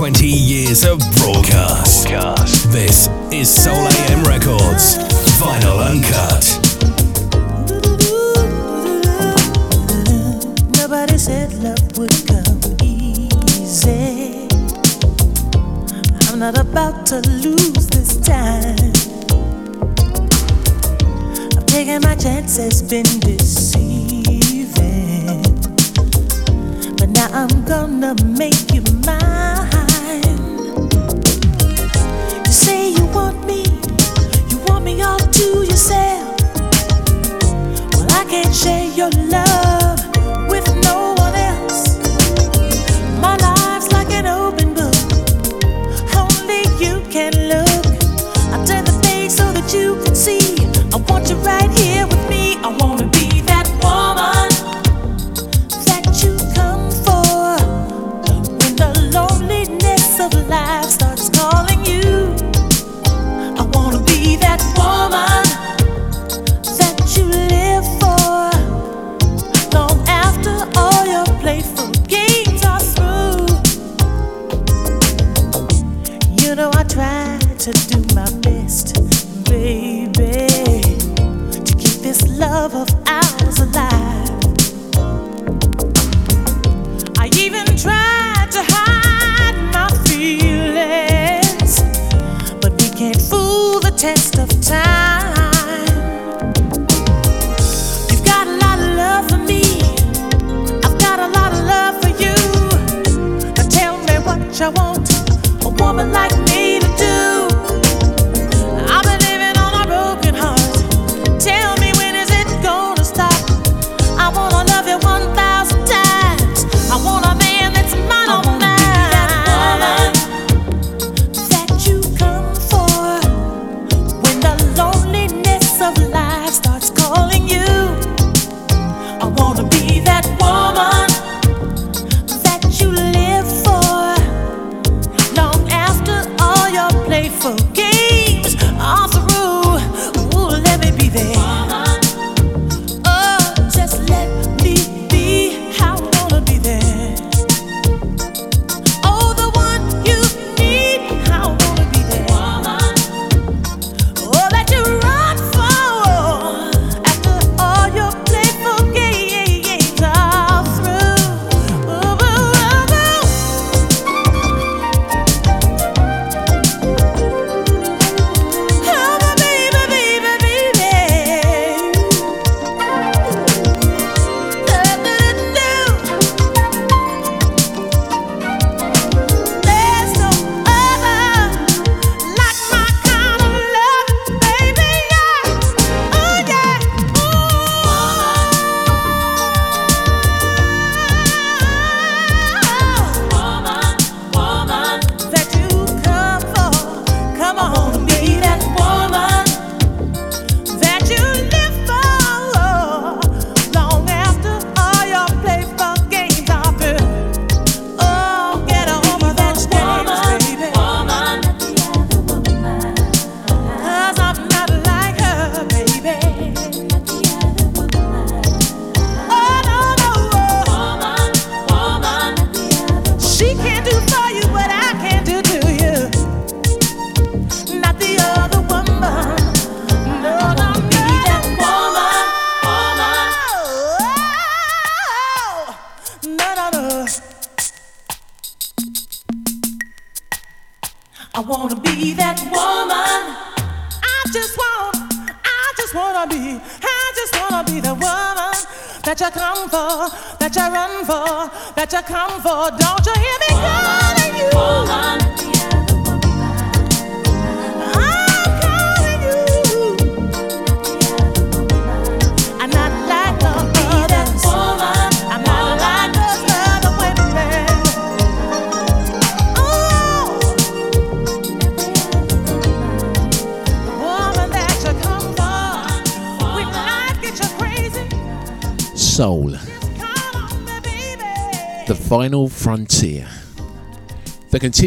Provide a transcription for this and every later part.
20 years of broadcast. broadcast. This is Soul AM Records, final uncut. Nobody said love would come easy. I'm not about to lose this time. I've taken my chances, been deceiving. But now I'm gonna make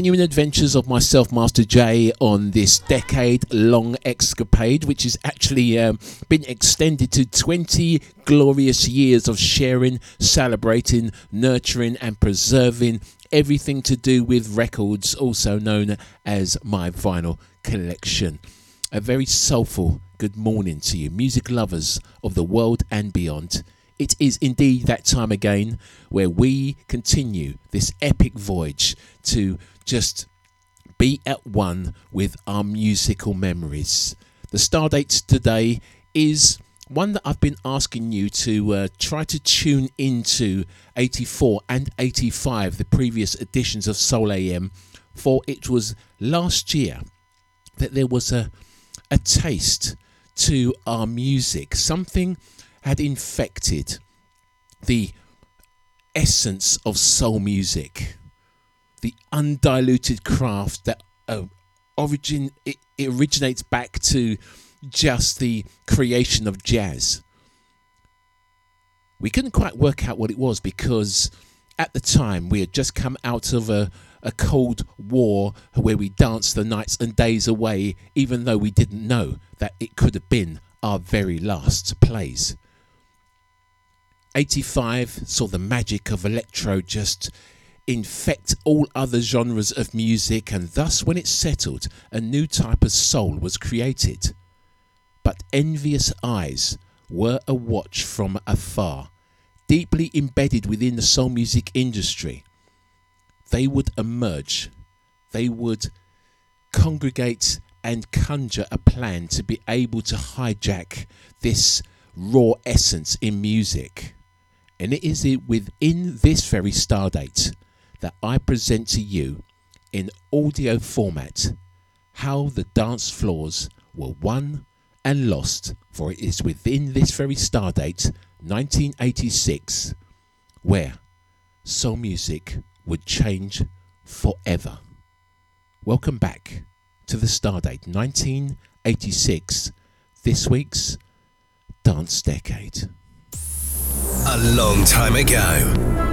continuing adventures of myself, Master J, on this decade long escapade, which has actually um, been extended to 20 glorious years of sharing, celebrating, nurturing, and preserving everything to do with records, also known as my vinyl collection. A very soulful good morning to you, music lovers of the world and beyond. It is indeed that time again where we continue this epic voyage to just be at one with our musical memories. The star date today is one that I've been asking you to uh, try to tune into 84 and 85, the previous editions of Soul AM, for it was last year that there was a, a taste to our music. Something had infected the essence of soul music, the undiluted craft that uh, origin it, it originates back to just the creation of jazz. We couldn't quite work out what it was because at the time we had just come out of a, a Cold War where we danced the nights and days away, even though we didn't know that it could have been our very last plays. 85 saw the magic of electro just infect all other genres of music, and thus, when it settled, a new type of soul was created. But envious eyes were a watch from afar, deeply embedded within the soul music industry they would emerge, they would congregate and conjure a plan to be able to hijack this raw essence in music. And it is within this very stardate that I present to you in audio format how the dance floors were won and lost, for it is within this very stardate, 1986, where soul music would change forever. Welcome back to the Stardate 1986, this week's Dance Decade. A long time ago,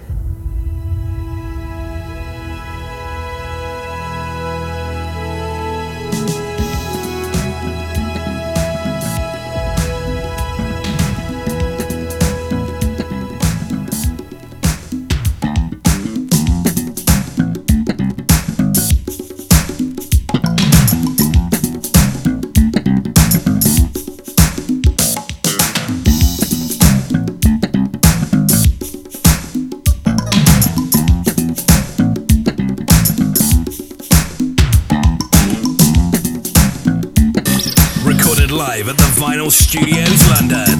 Studios London.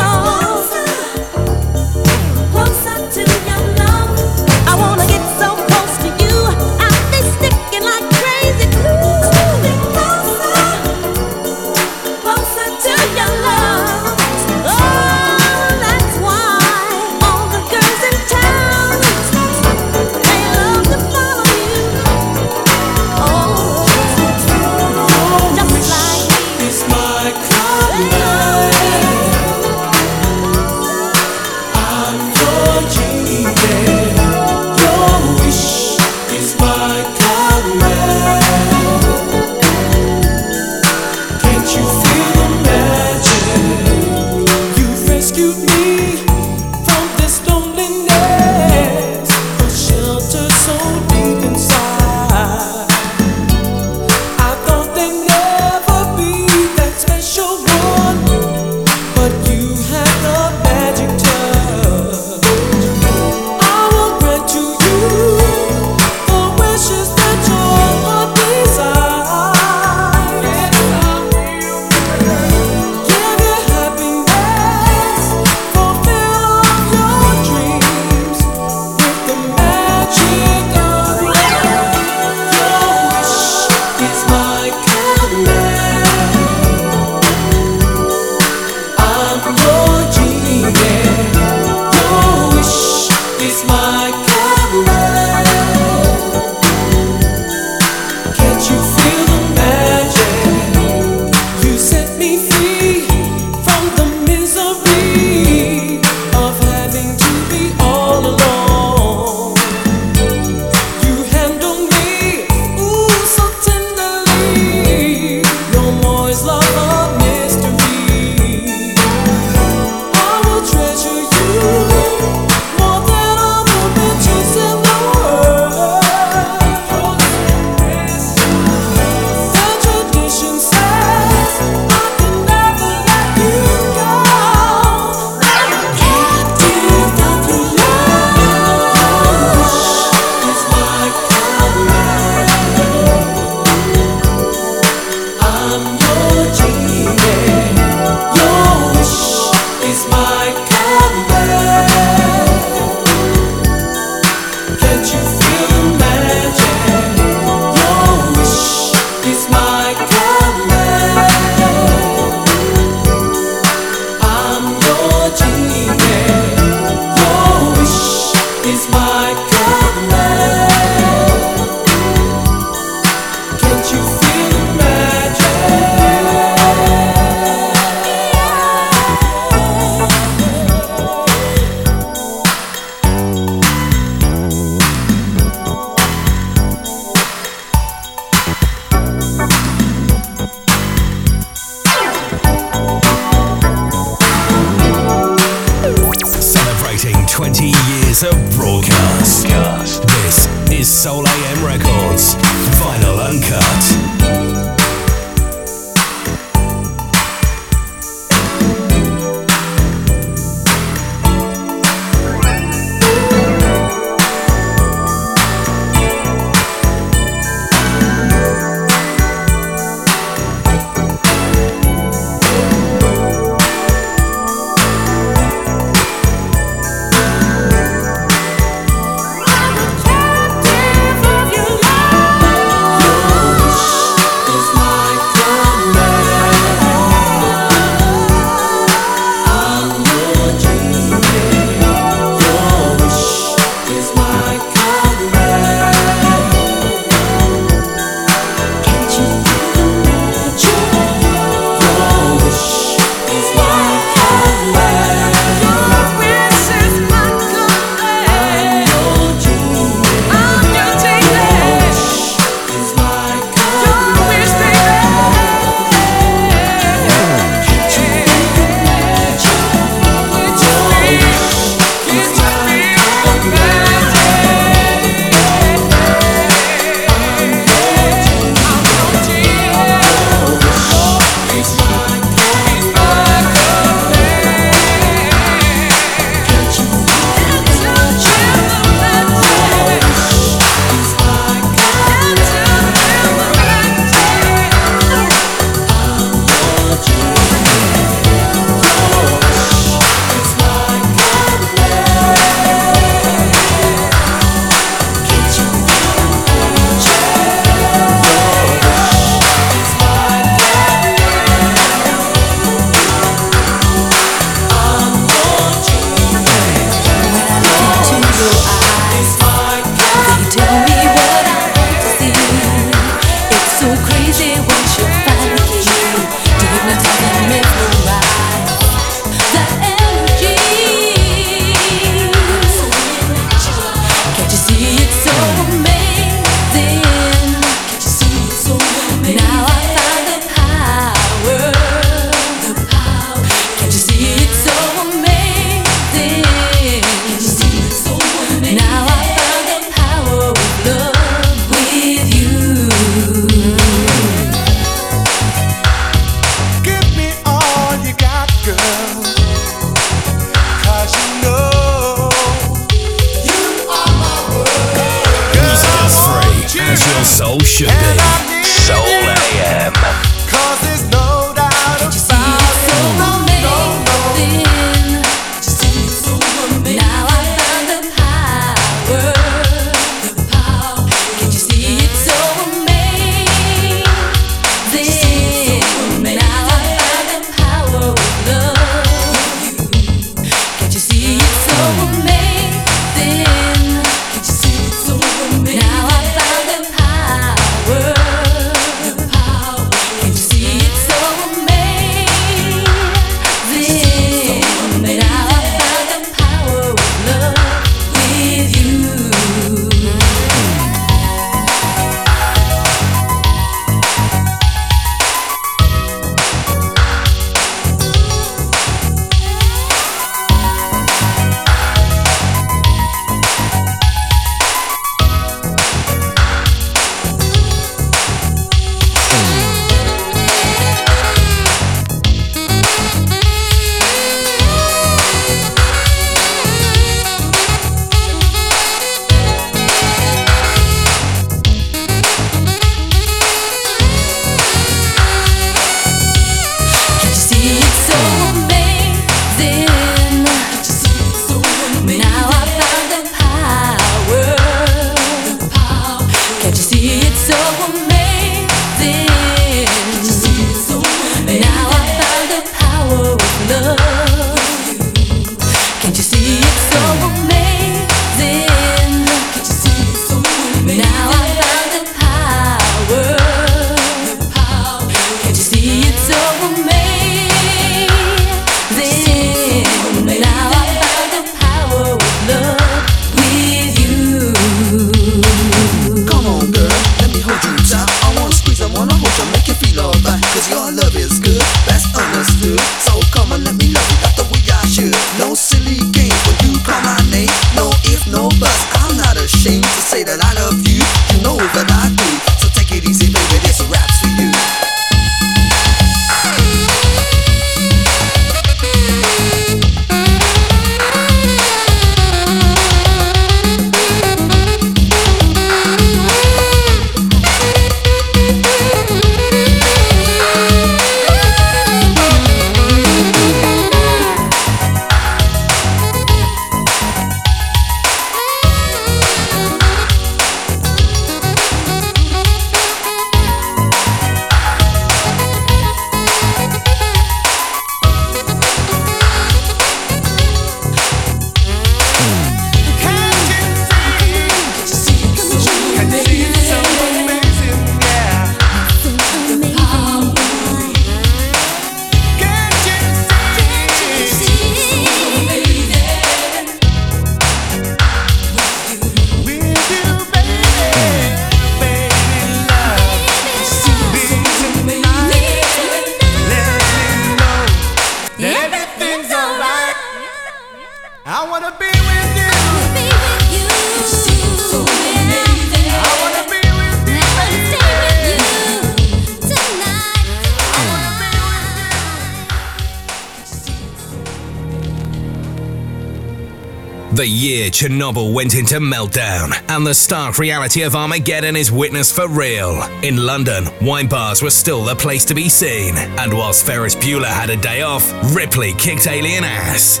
The year Chernobyl went into meltdown, and the stark reality of Armageddon is witnessed for real. In London, wine bars were still the place to be seen, and whilst Ferris Bueller had a day off, Ripley kicked alien ass.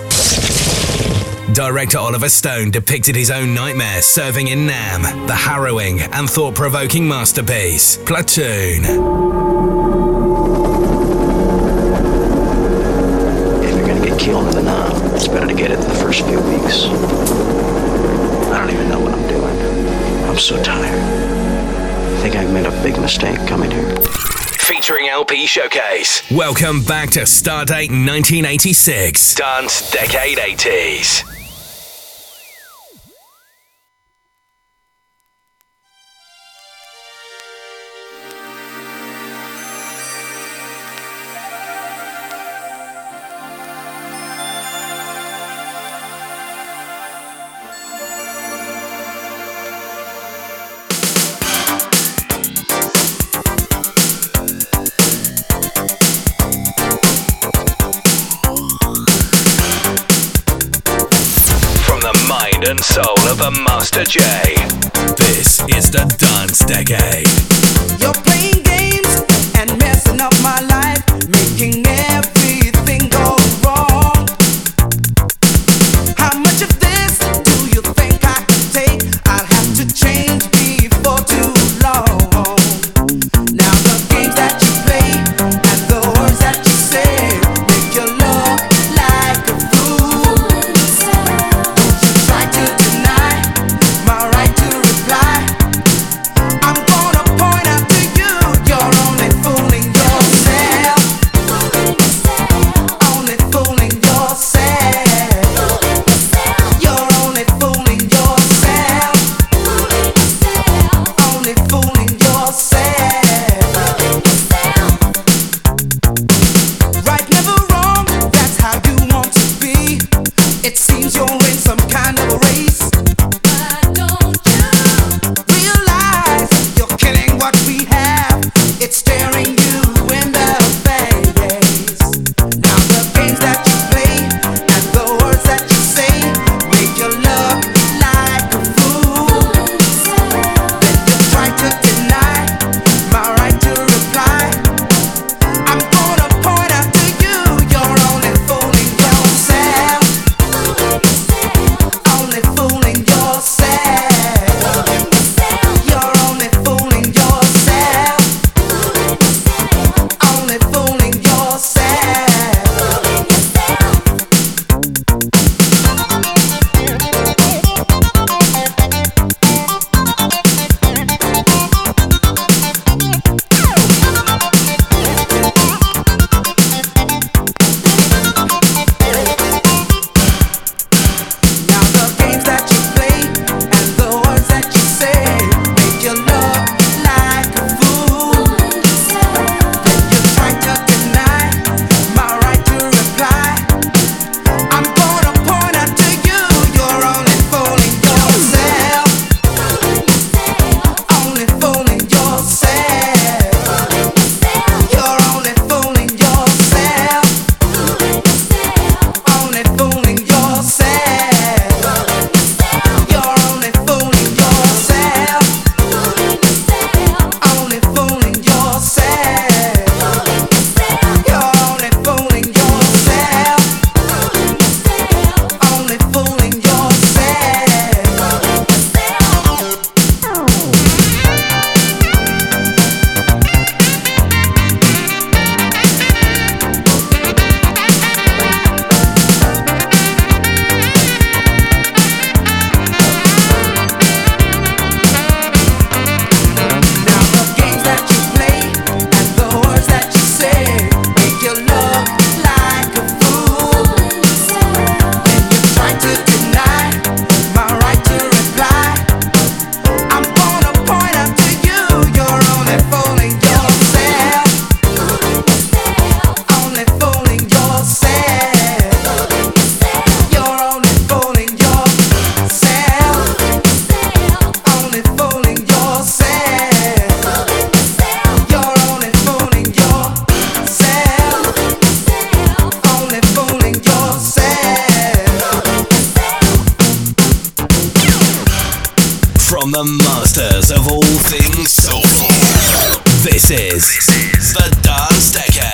Director Oliver Stone depicted his own nightmare serving in Nam, the harrowing and thought provoking masterpiece, Platoon. If you're gonna get killed in the Nam, it's better to get it in the first few weeks. I'm so tired. I think I've made a big mistake coming here featuring LP Showcase. Welcome back to Stardate 1986, Dance Decade 80s. This is the Dance Decade. This is the Dance Decade.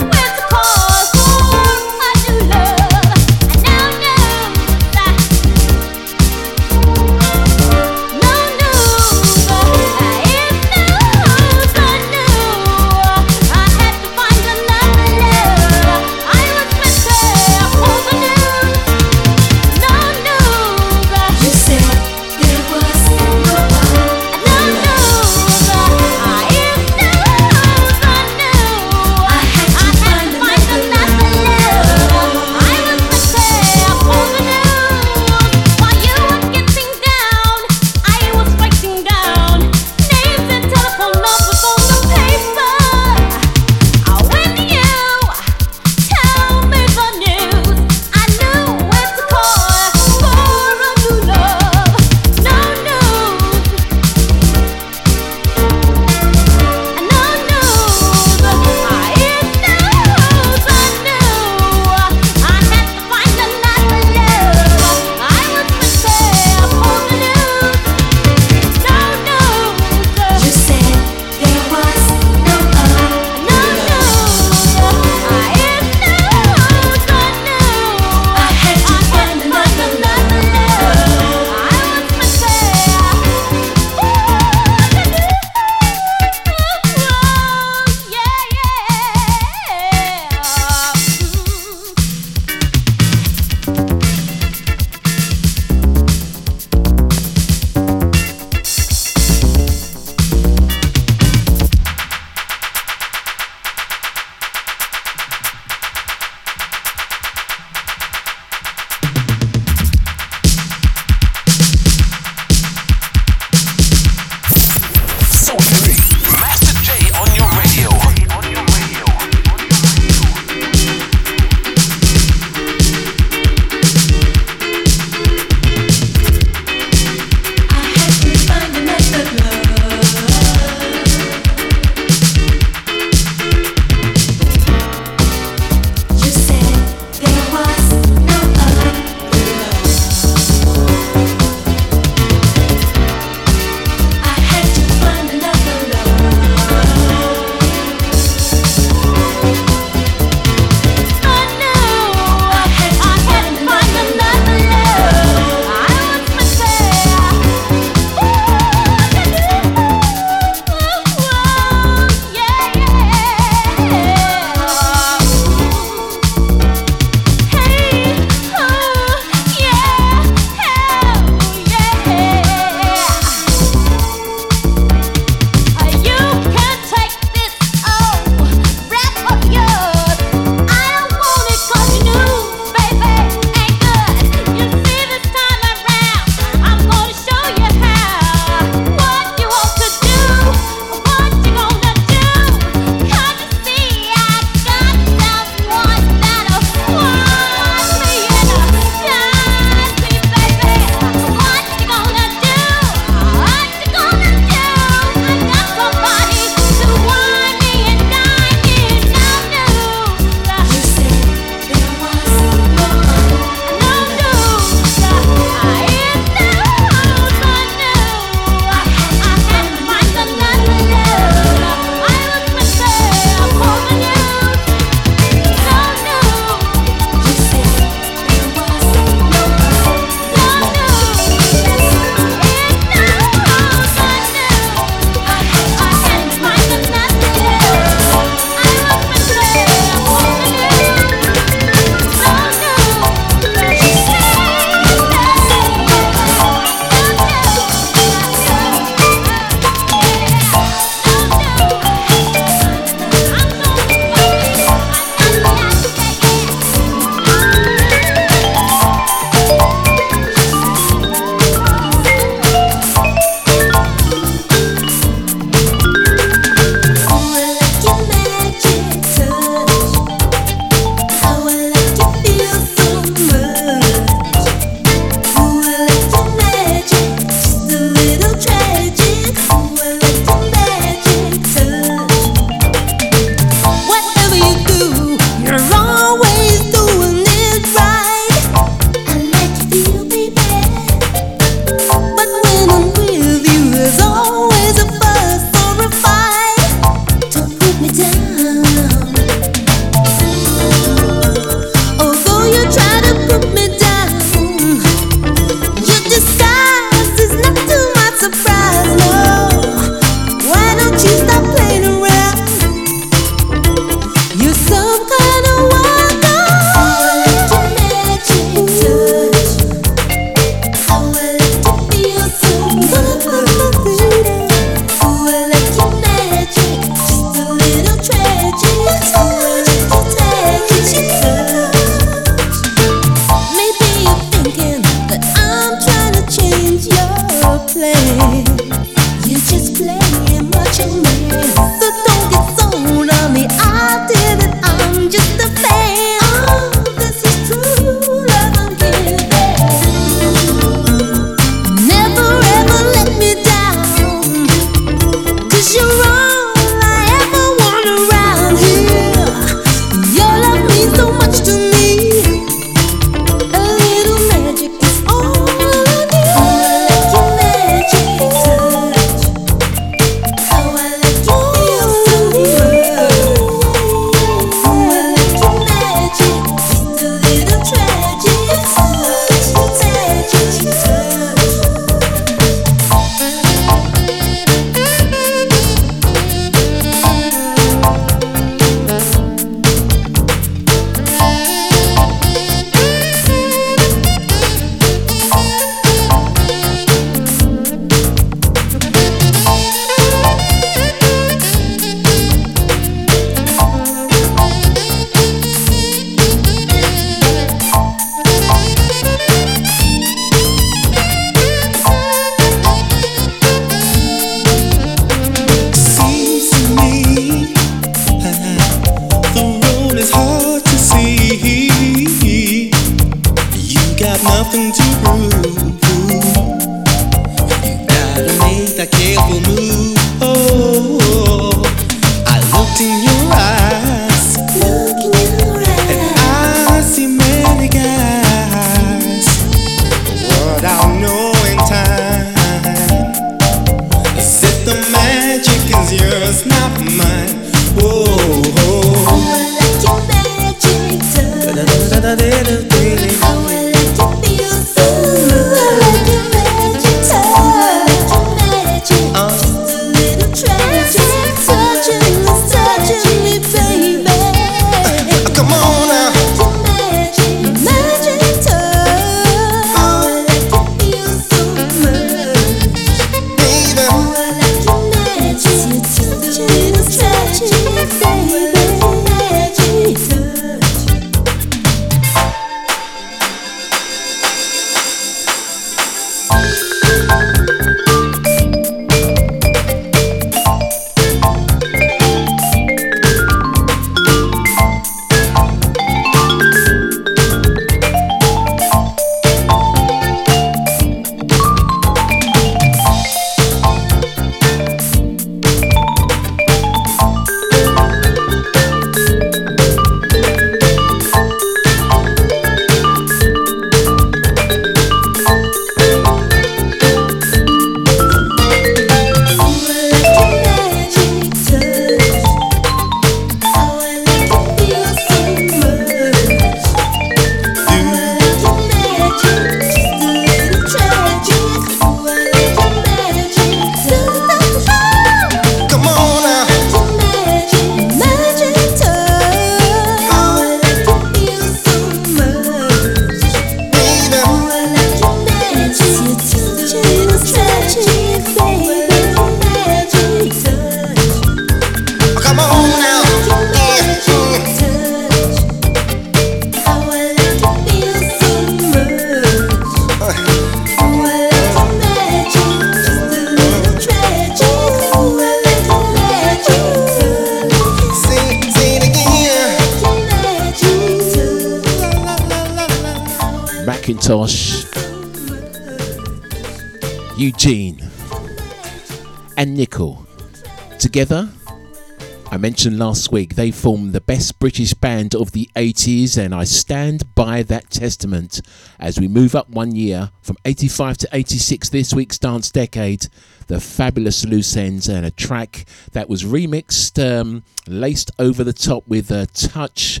They formed the best British band of the 80s, and I stand by that testament as we move up one year from 85 to 86 this week's dance decade. The fabulous loose ends and a track that was remixed, um, laced over the top with a touch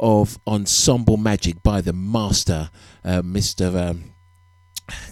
of ensemble magic by the master, uh, Mr. Um,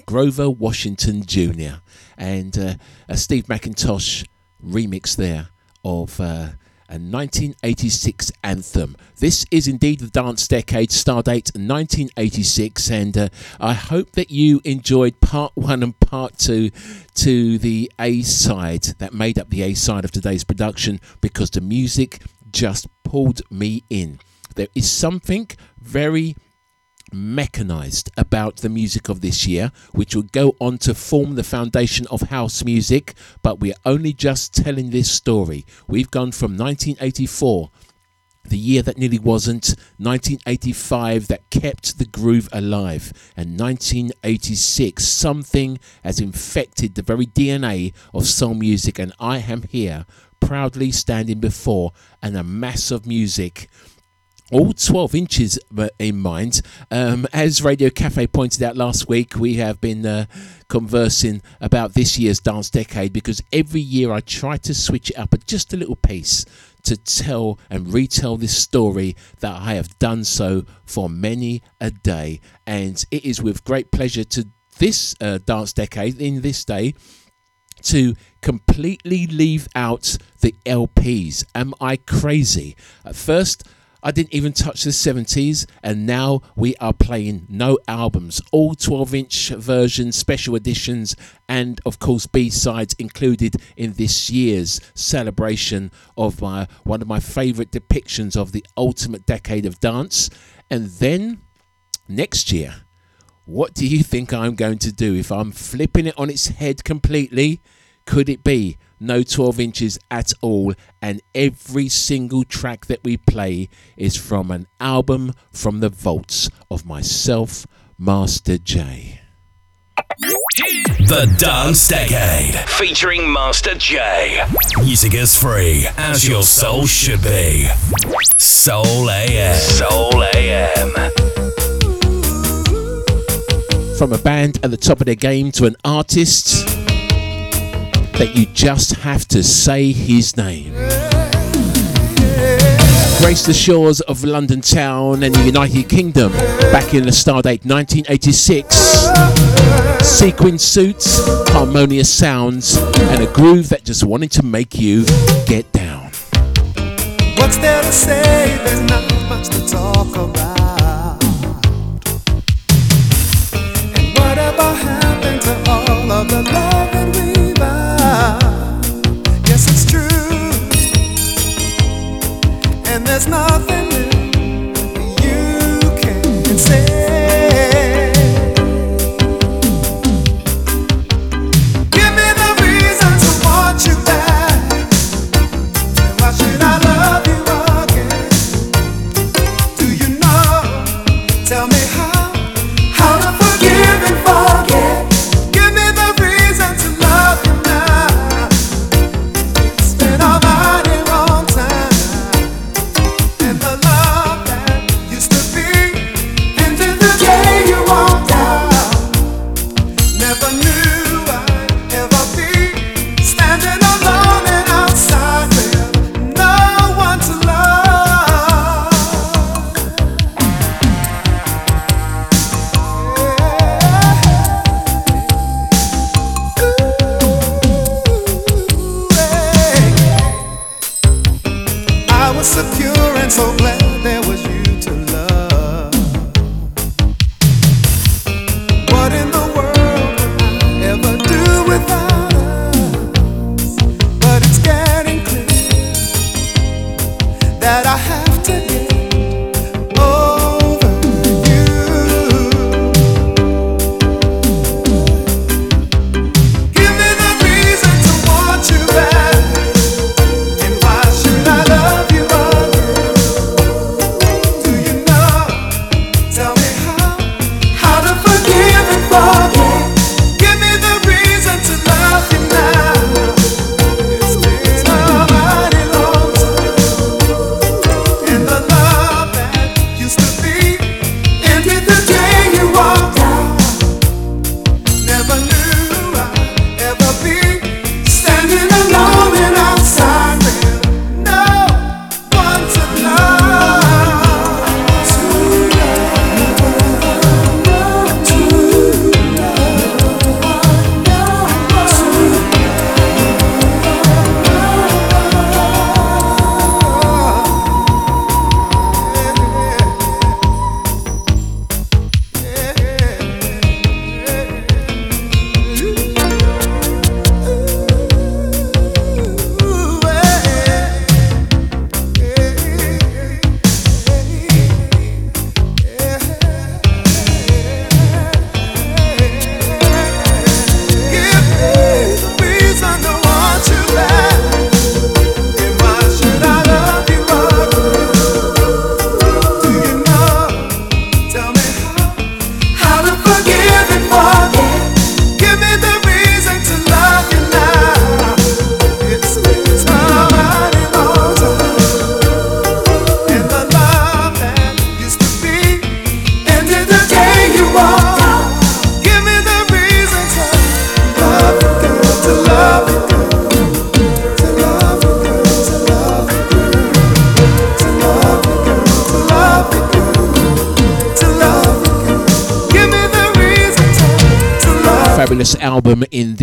Grover Washington Jr. and uh, Steve McIntosh remix there of uh, a 1986 anthem. This is indeed the dance decade, stardate 1986, and uh, I hope that you enjoyed part one and part two to the A side that made up the A side of today's production because the music just pulled me in. There is something very mechanized about the music of this year, which will go on to form the foundation of house music. But we're only just telling this story. We've gone from 1984 the year that nearly wasn't, 1985 that kept the groove alive, and 1986 something has infected the very DNA of soul music, and I am here proudly standing before and a mass of music all 12 inches in mind. Um, as Radio Cafe pointed out last week, we have been uh, conversing about this year's dance decade because every year I try to switch it up at just a little piece to tell and retell this story that I have done so for many a day. And it is with great pleasure to this uh, dance decade, in this day, to completely leave out the LPs. Am I crazy? At first, I didn't even touch the 70s, and now we are playing no albums, all 12 inch versions, special editions, and of course B sides included in this year's celebration of my one of my favourite depictions of the ultimate decade of dance. And then next year, what do you think I'm going to do if I'm flipping it on its head completely? Could it be no 12 inches at all, and every single track that we play is from an album from the vaults of myself, Master J. The Dance Decade, featuring Master J. Music is free, as your soul should be. Soul AM. Soul AM. From a band at the top of their game to an artist that you just have to say his name. Graced the shores of London town and the United Kingdom back in the Stardate 1986. Sequin suits, harmonious sounds, and a groove that just wanted to make you get down. What's there to say? There's not much to talk about. And whatever happened to all of the love that we And there's nothing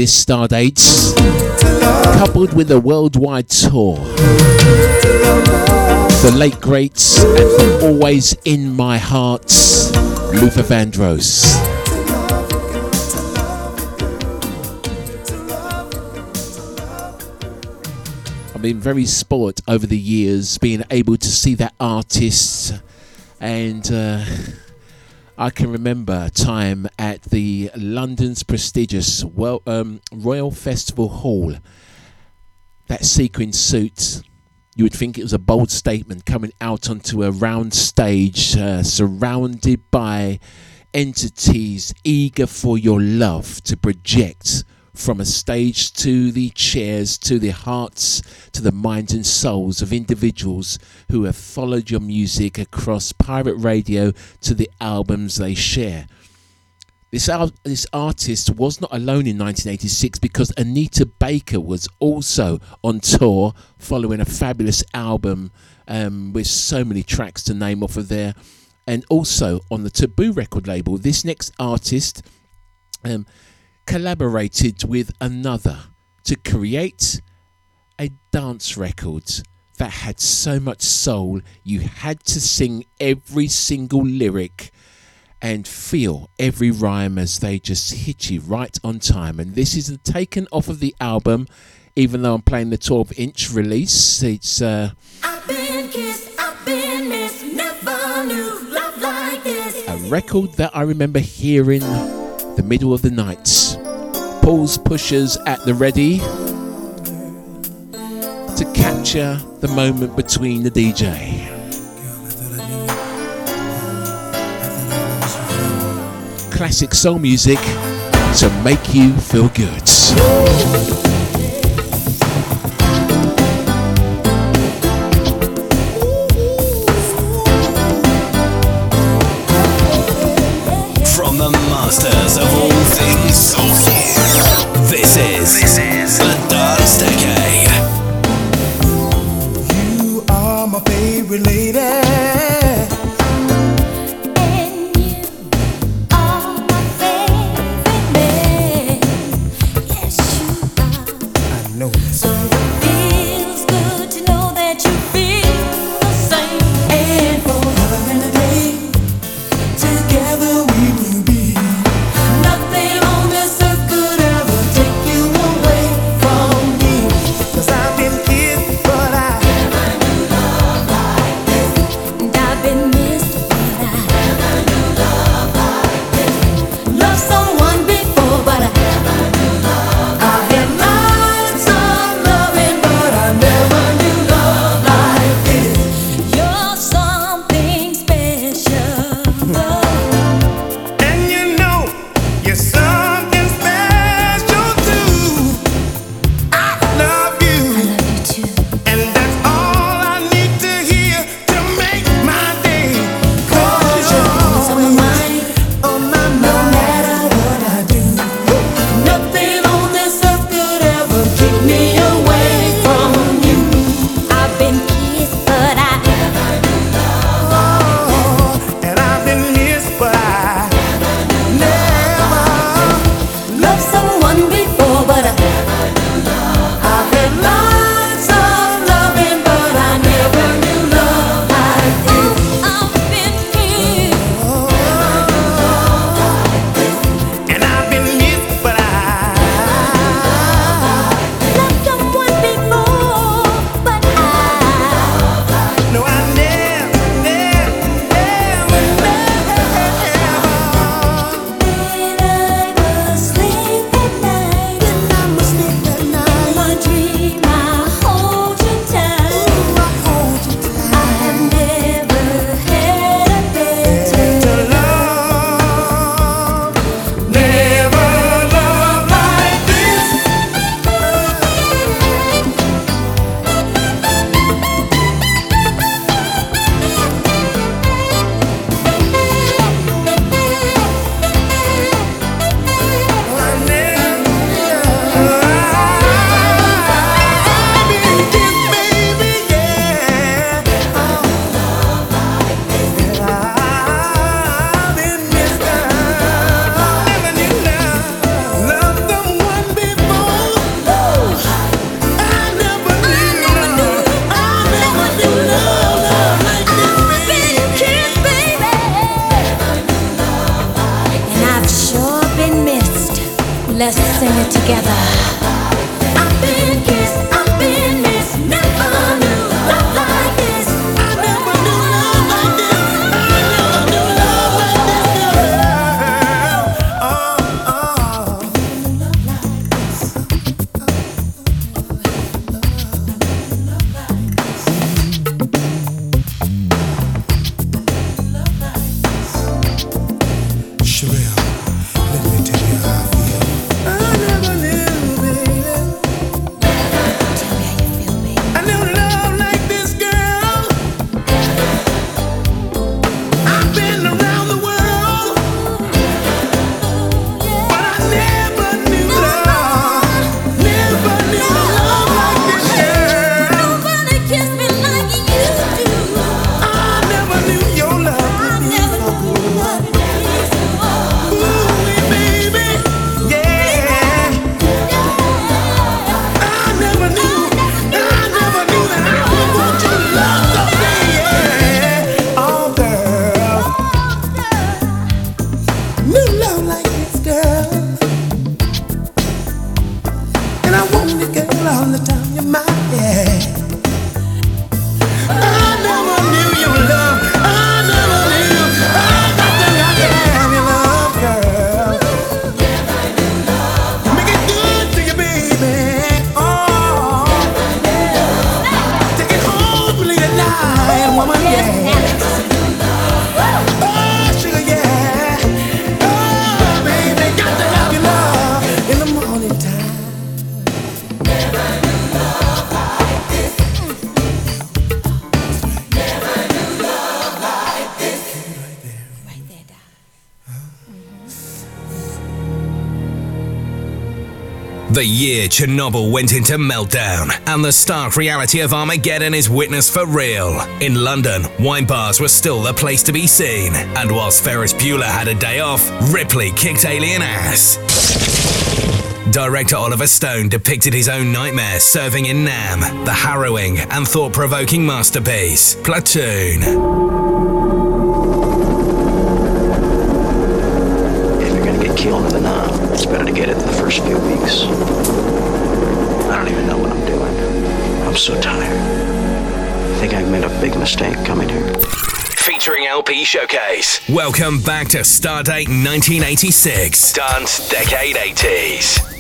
this star dates, coupled with a worldwide tour. The late greats and from always in my heart, Luther Vandross. I've been very sport over the years being able to see that artist and uh, I can remember a time at the London's prestigious well, um, Royal Festival Hall. That sequin suit, you would think it was a bold statement coming out onto a round stage, uh, surrounded by entities eager for your love to project from a stage to the chairs, to the hearts, to the minds and souls of individuals who have followed your music across pirate radio to the albums they share. This, al- this artist was not alone in 1986 because Anita Baker was also on tour following a fabulous album um, with so many tracks to name off of there. And also on the Tabu record label, this next artist um, collaborated with another to create a dance record that had so much soul you had to sing every single lyric and feel every rhyme as they just hit you right on time. And this is taken off of the album, even though I'm playing the 12 inch release. It's uh, like a record that I remember hearing the middle of the night pulls pushers at the ready to capture the moment between the DJ. Classic soul music to make you feel good. Chernobyl went into meltdown, and the stark reality of Armageddon is witnessed for real. In London, wine bars were still the place to be seen, and whilst Ferris Bueller had a day off, Ripley kicked alien ass. Director Oliver Stone depicted his own nightmare serving in Nam, the harrowing and thought provoking masterpiece, Platoon. If you're gonna get killed in the Nam, it's better to get it the first few weeks. I'm so tired. I think I've made a big mistake coming here. Featuring LP Showcase. Welcome back to Stardate 1986. Dance Decade 80s.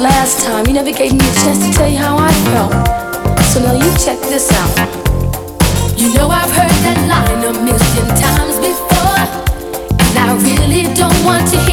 last time. You never gave me a chance to tell you how I felt. So now you check this out. You know I've heard that line a million times before, and I really don't want to hear.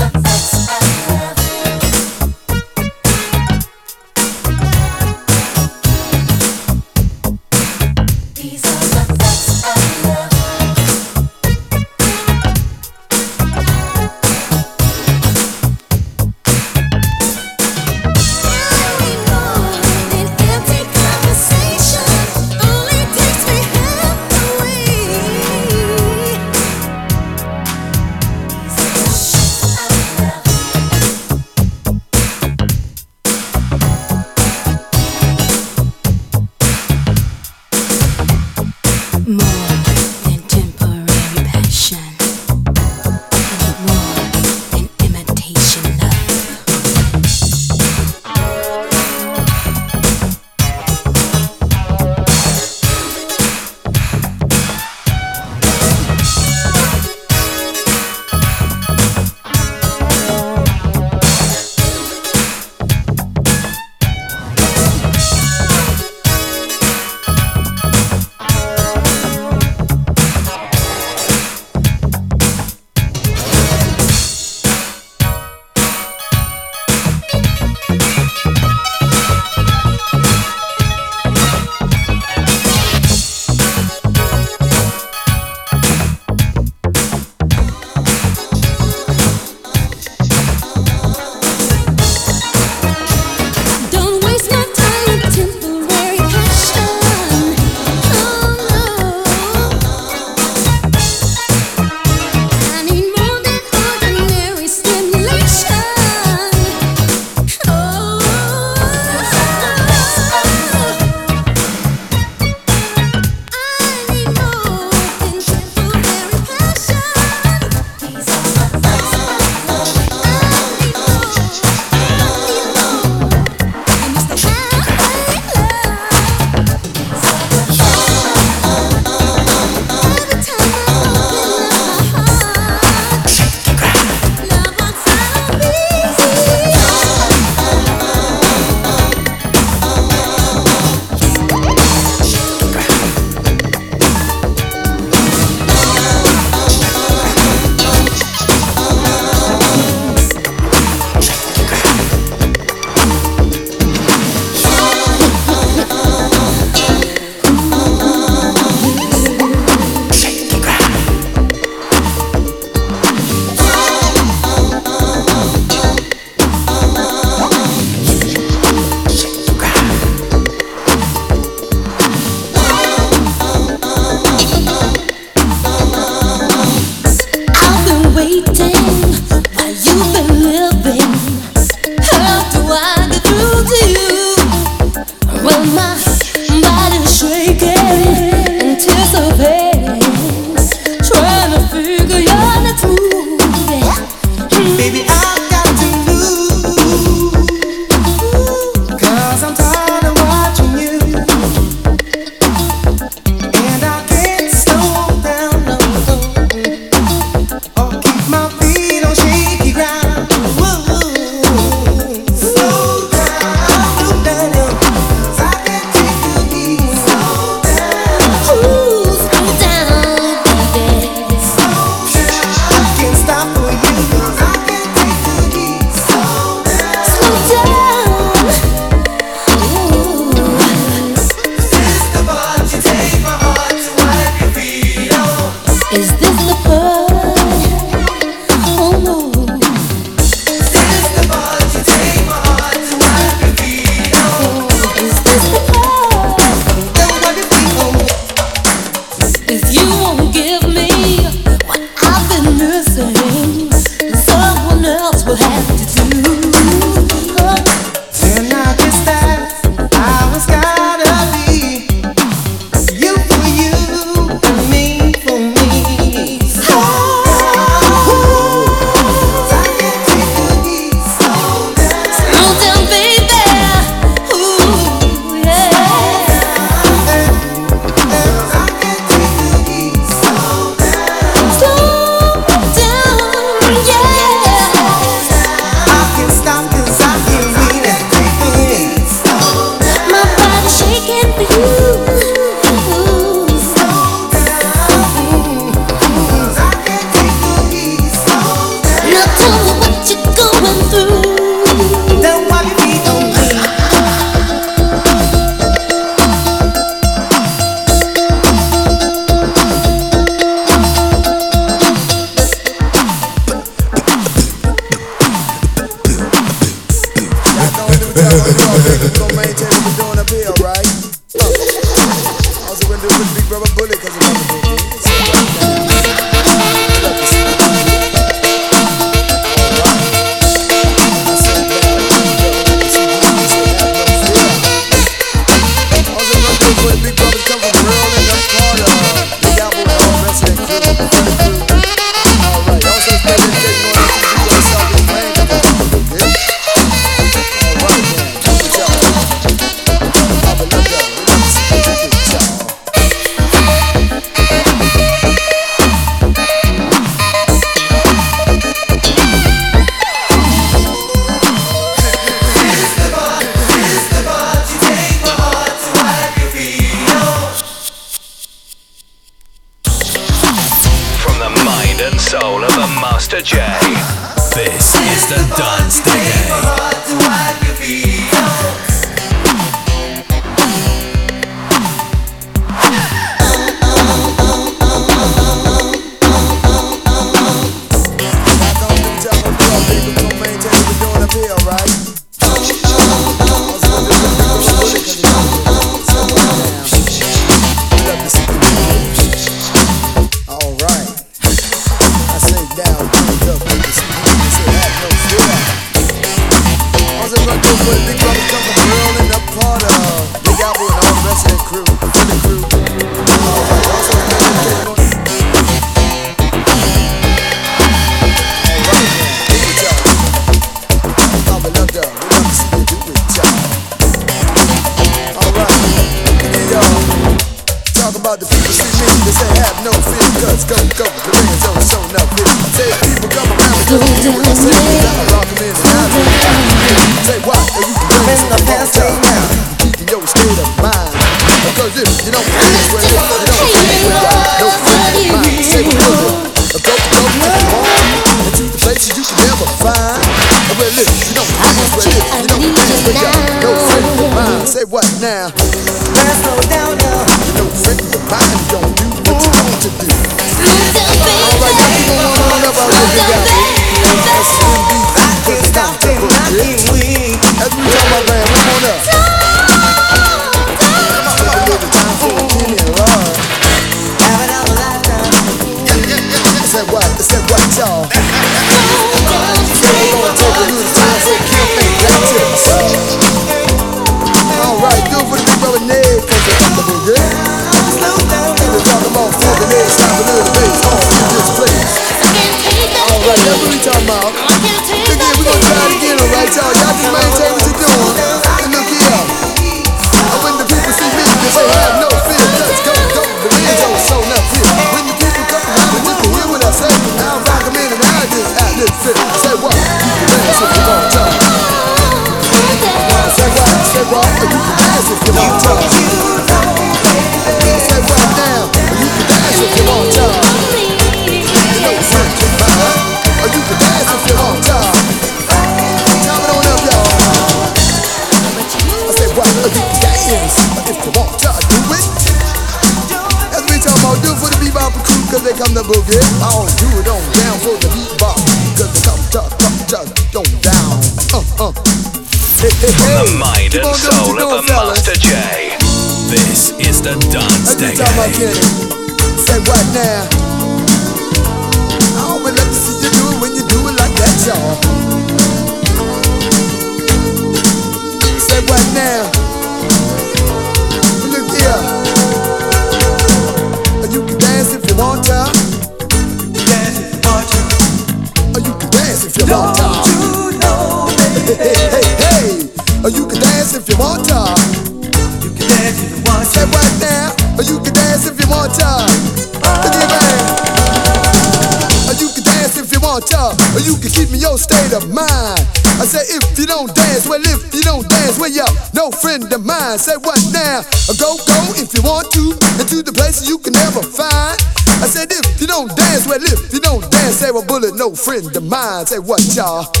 Bullet, no friend of mine. Say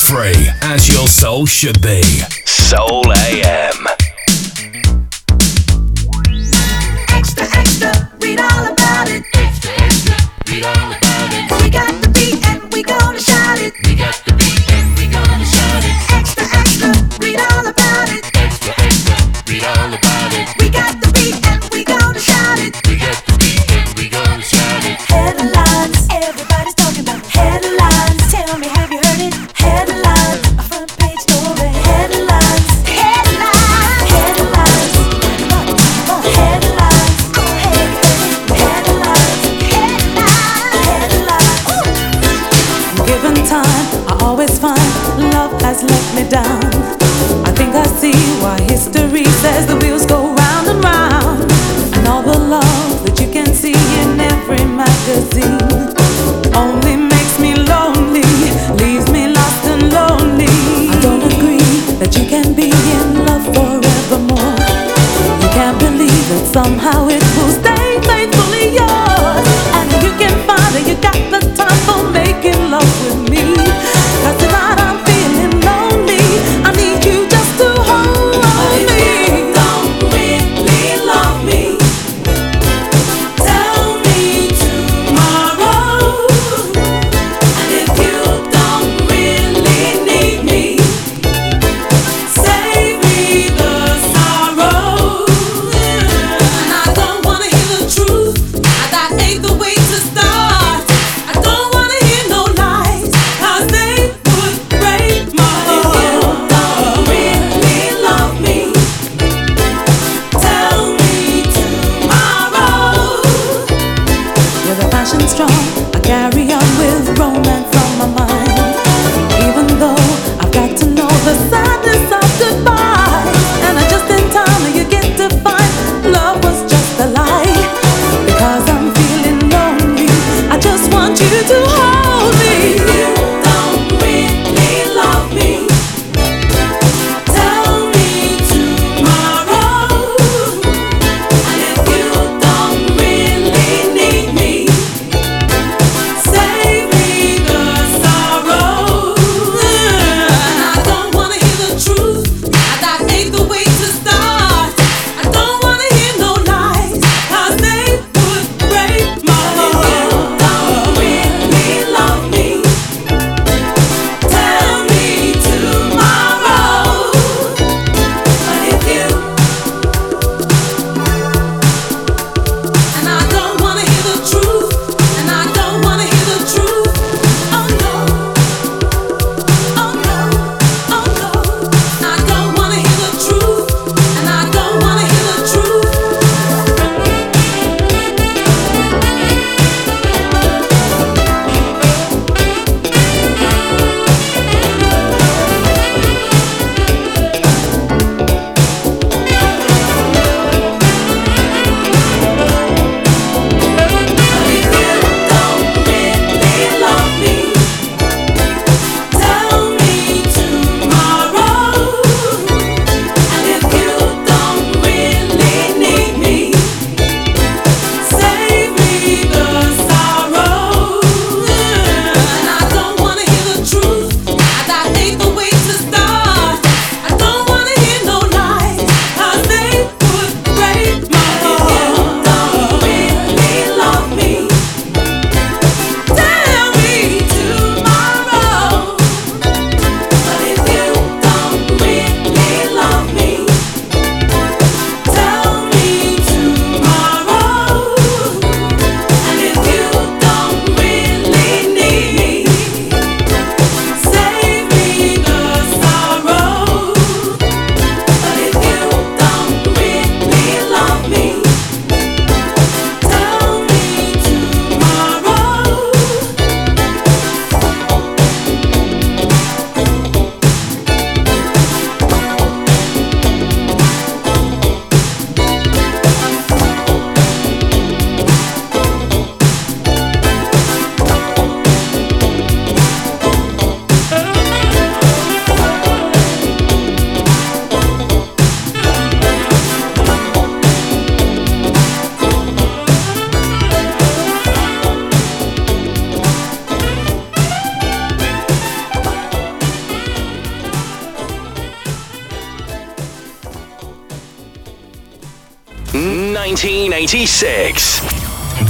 free as your soul should be. Soul AM.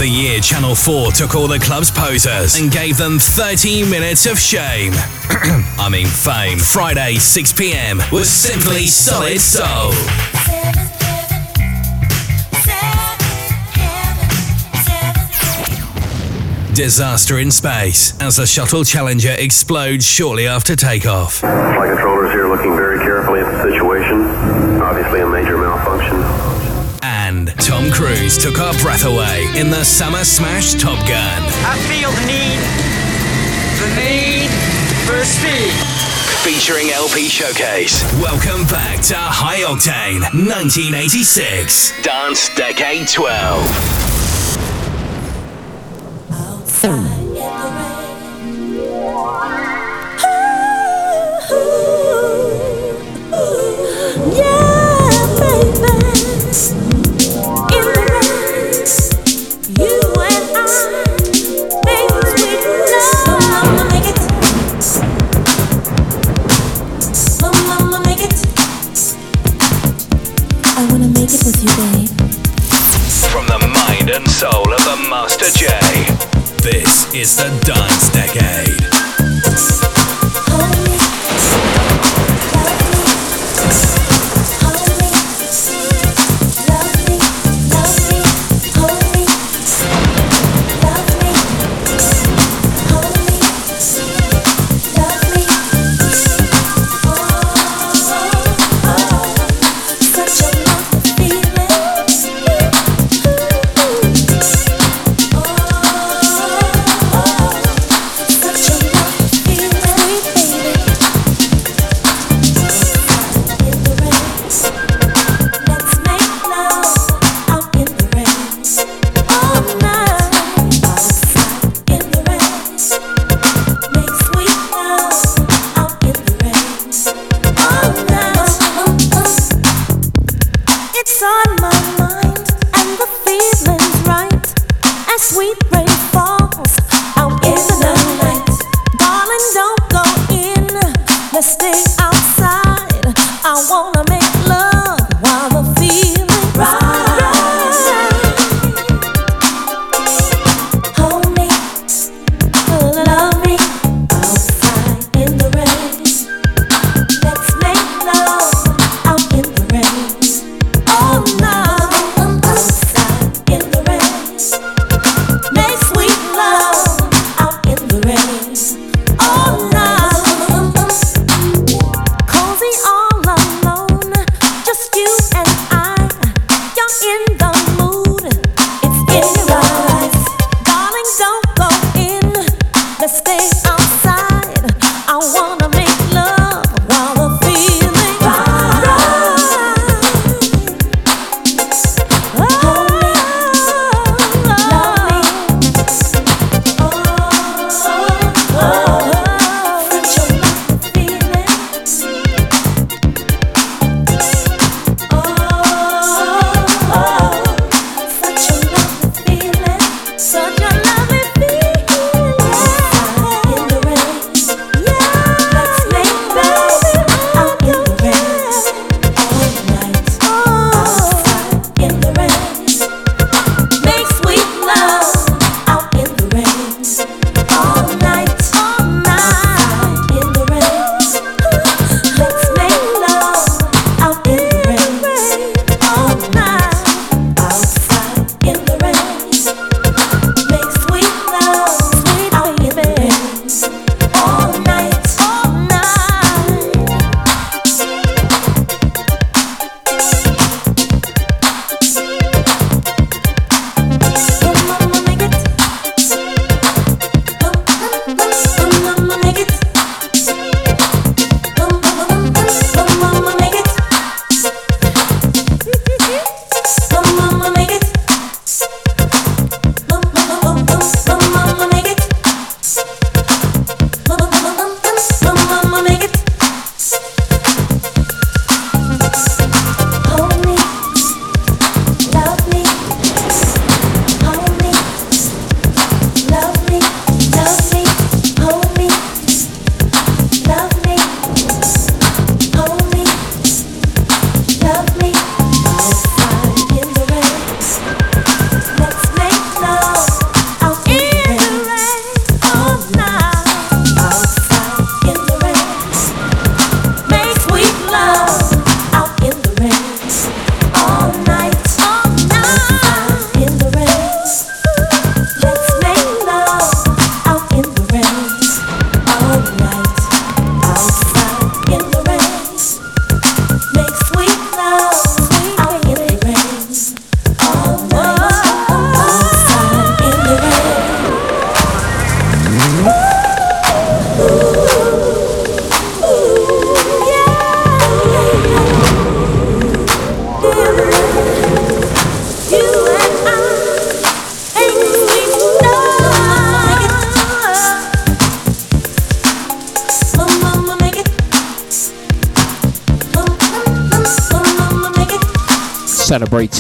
The year Channel 4 took all the club's posers and gave them 30 minutes of shame. I mean fame. Friday, 6 pm was simply Solid Soul. Disaster in space as the shuttle Challenger explodes shortly after takeoff. Flight controllers here looking very carefully at the situation. Obviously a major malfunction. And Tom Cruise took our breath away in the Summer Smash Top Gun. I feel the need, the need for speed. Featuring LP Showcase. Welcome back to High Octane 1986. Dance Decade 12. I Master J. This is the Dance Decade.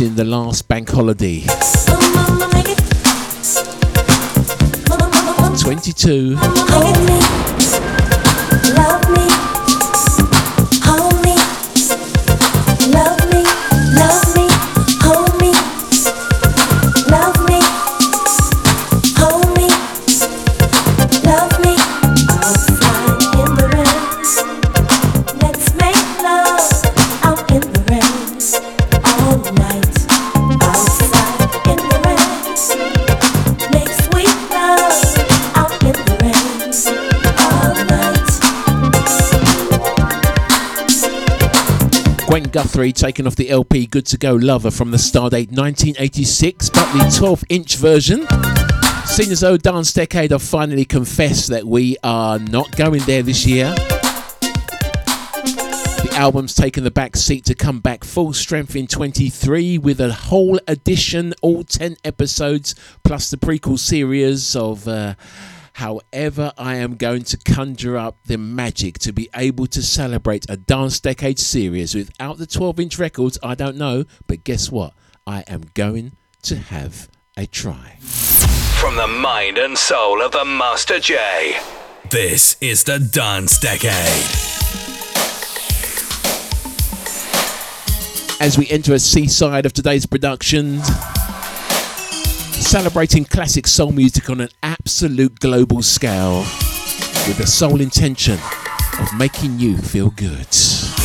Celebrating the last Guthrie taking off the LP Good to Go Lover from the Stardate 1986, but the 12 inch version. Seeing as though Dance Decade have finally confessed that we are not going there this year. The album's taken the back seat to come back full strength in 23 with a whole edition, all 10 episodes, plus the prequel series of. Uh, However, I am going to conjure up the magic to be able to celebrate a Dance Decade series without the 12 inch records. I don't know, but guess what? I am going to have a try. From the mind and soul of the Master J. This is the Dance Decade. As we enter a seaside of today's productions, celebrating classic soul music on an absolute global scale with the sole intention of making you feel good.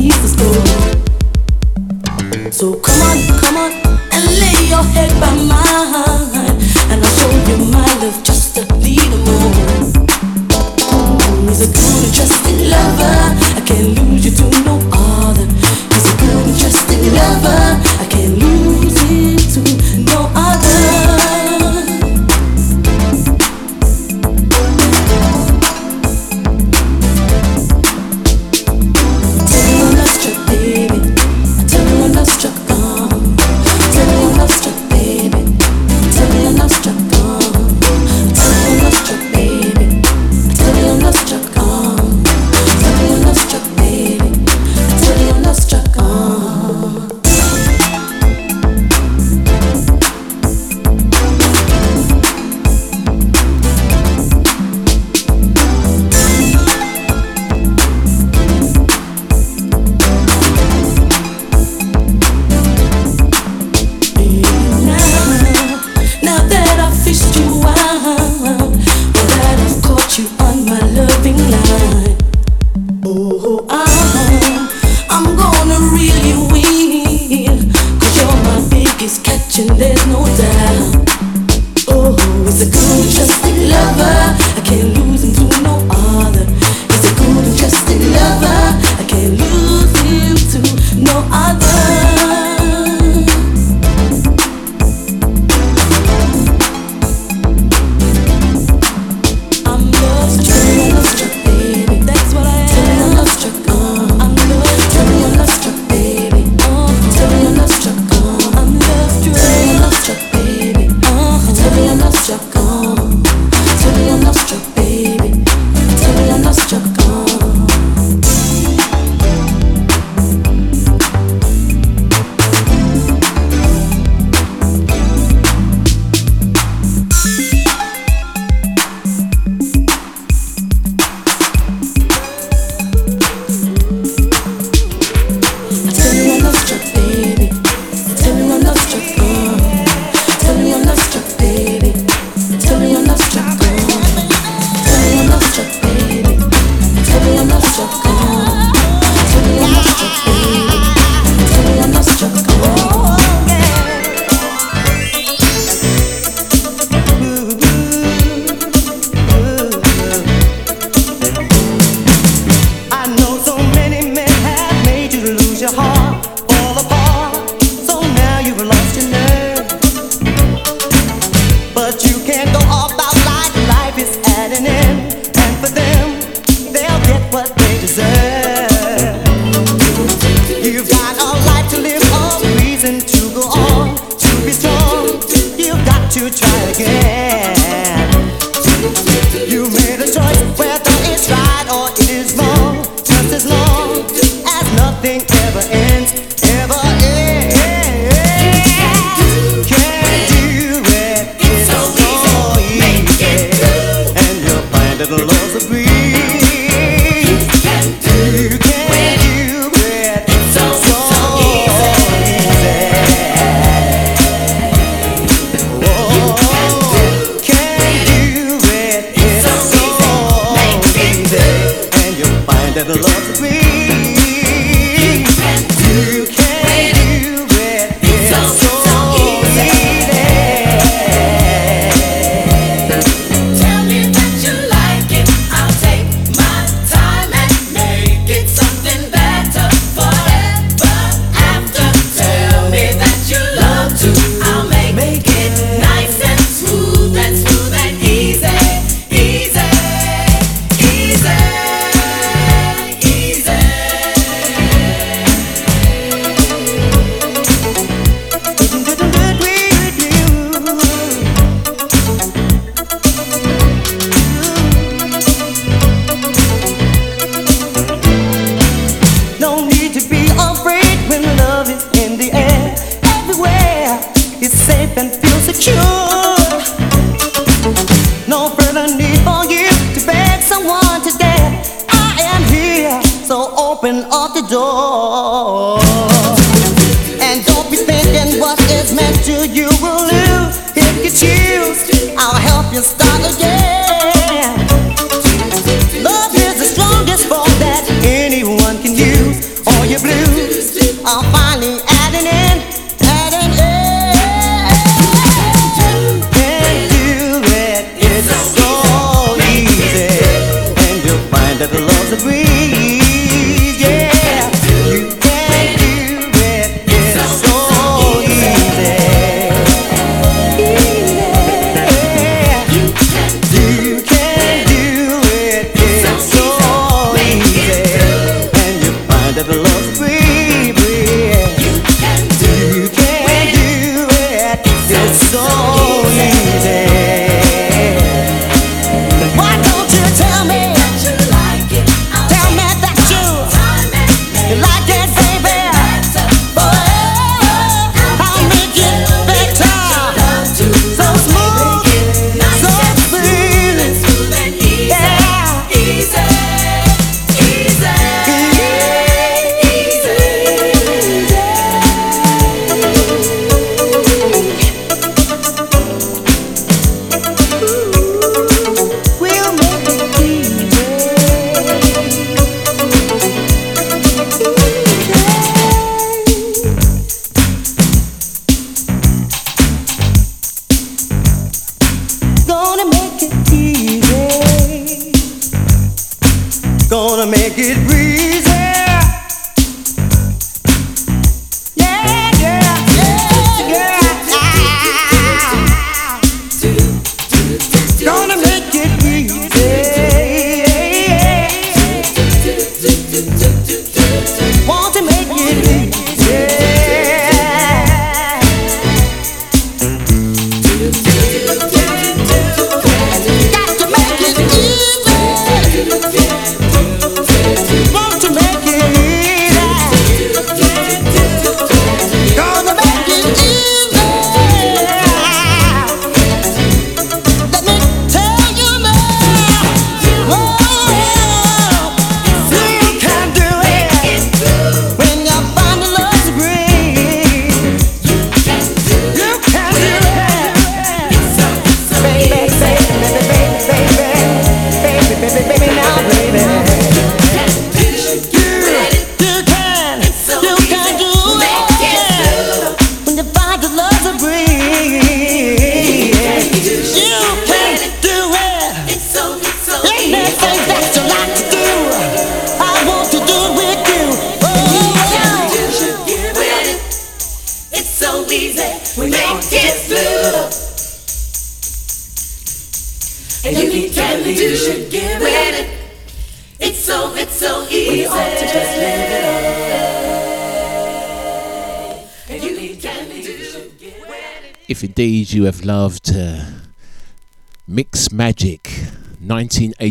evil store. So come on, come on, and lay your head by mine, and I'll show you my love just a little more. He's a good and trusted lover, I can't lose you to no other. He's a good and trusted lover, I can't lose it to.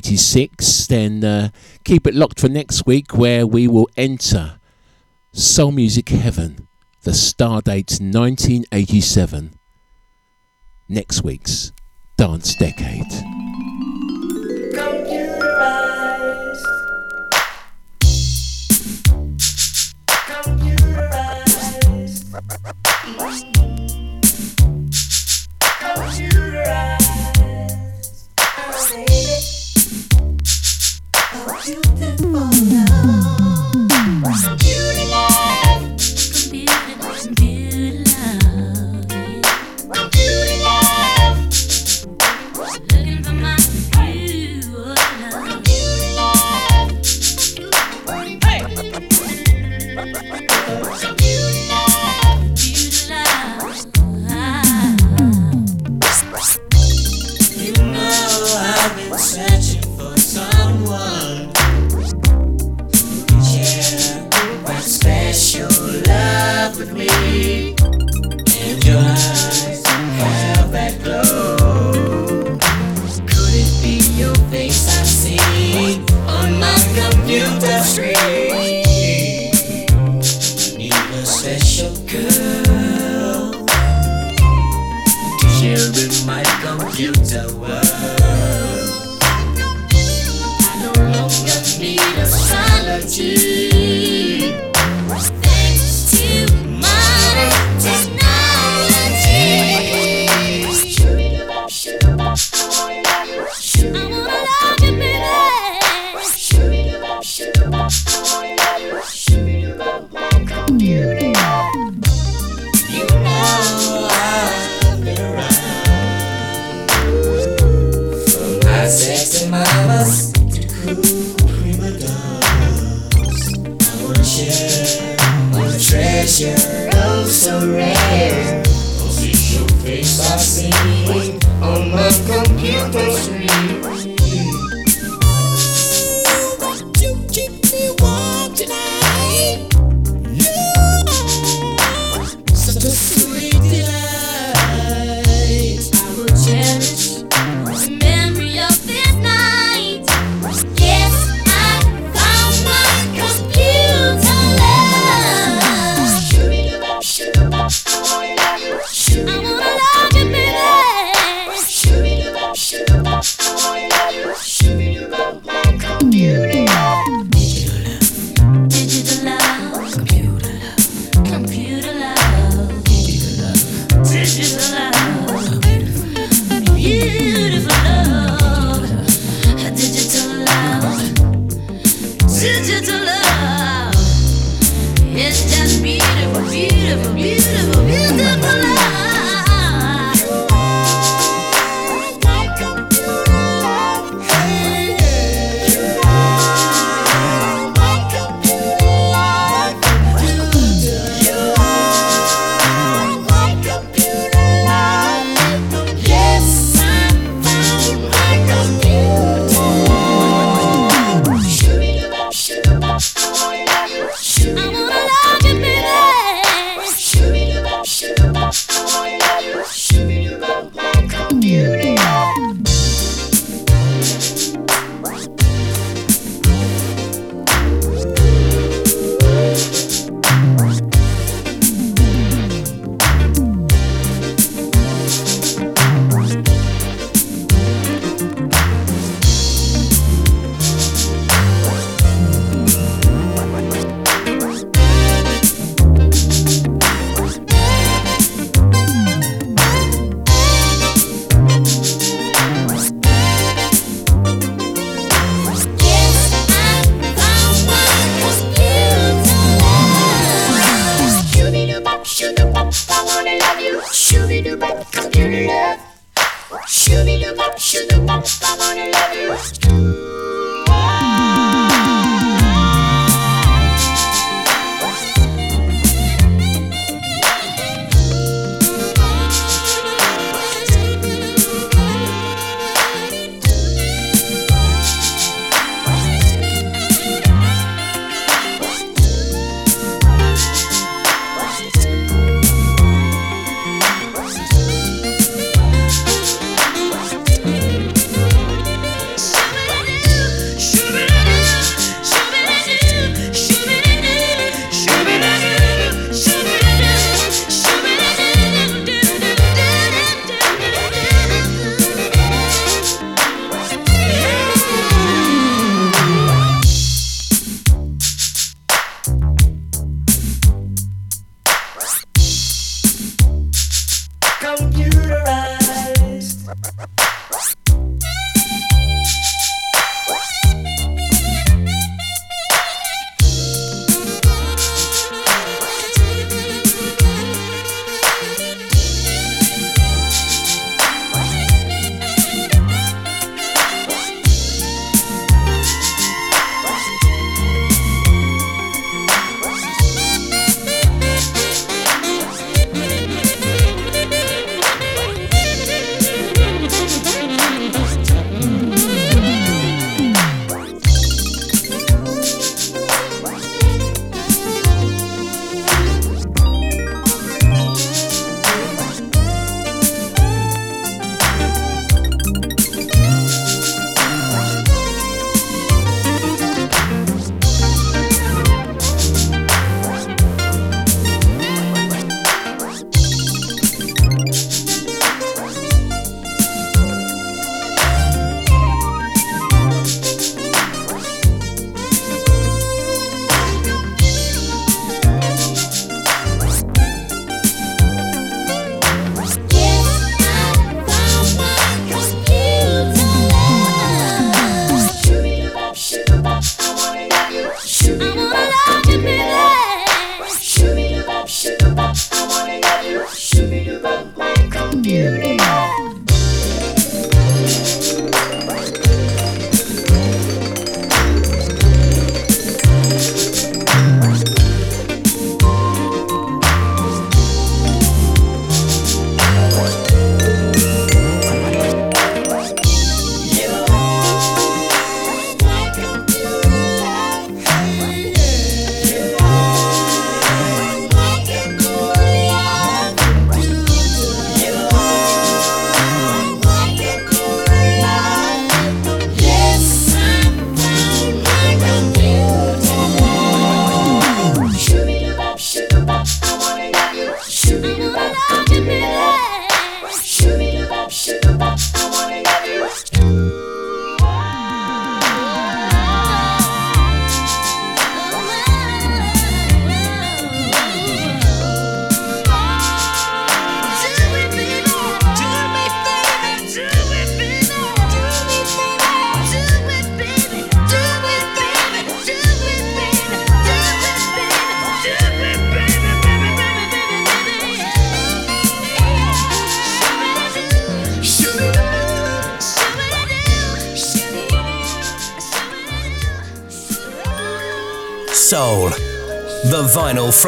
86, then uh, keep it locked for next week where we will enter Soul Music Heaven, the Stardates 1987. Next week's.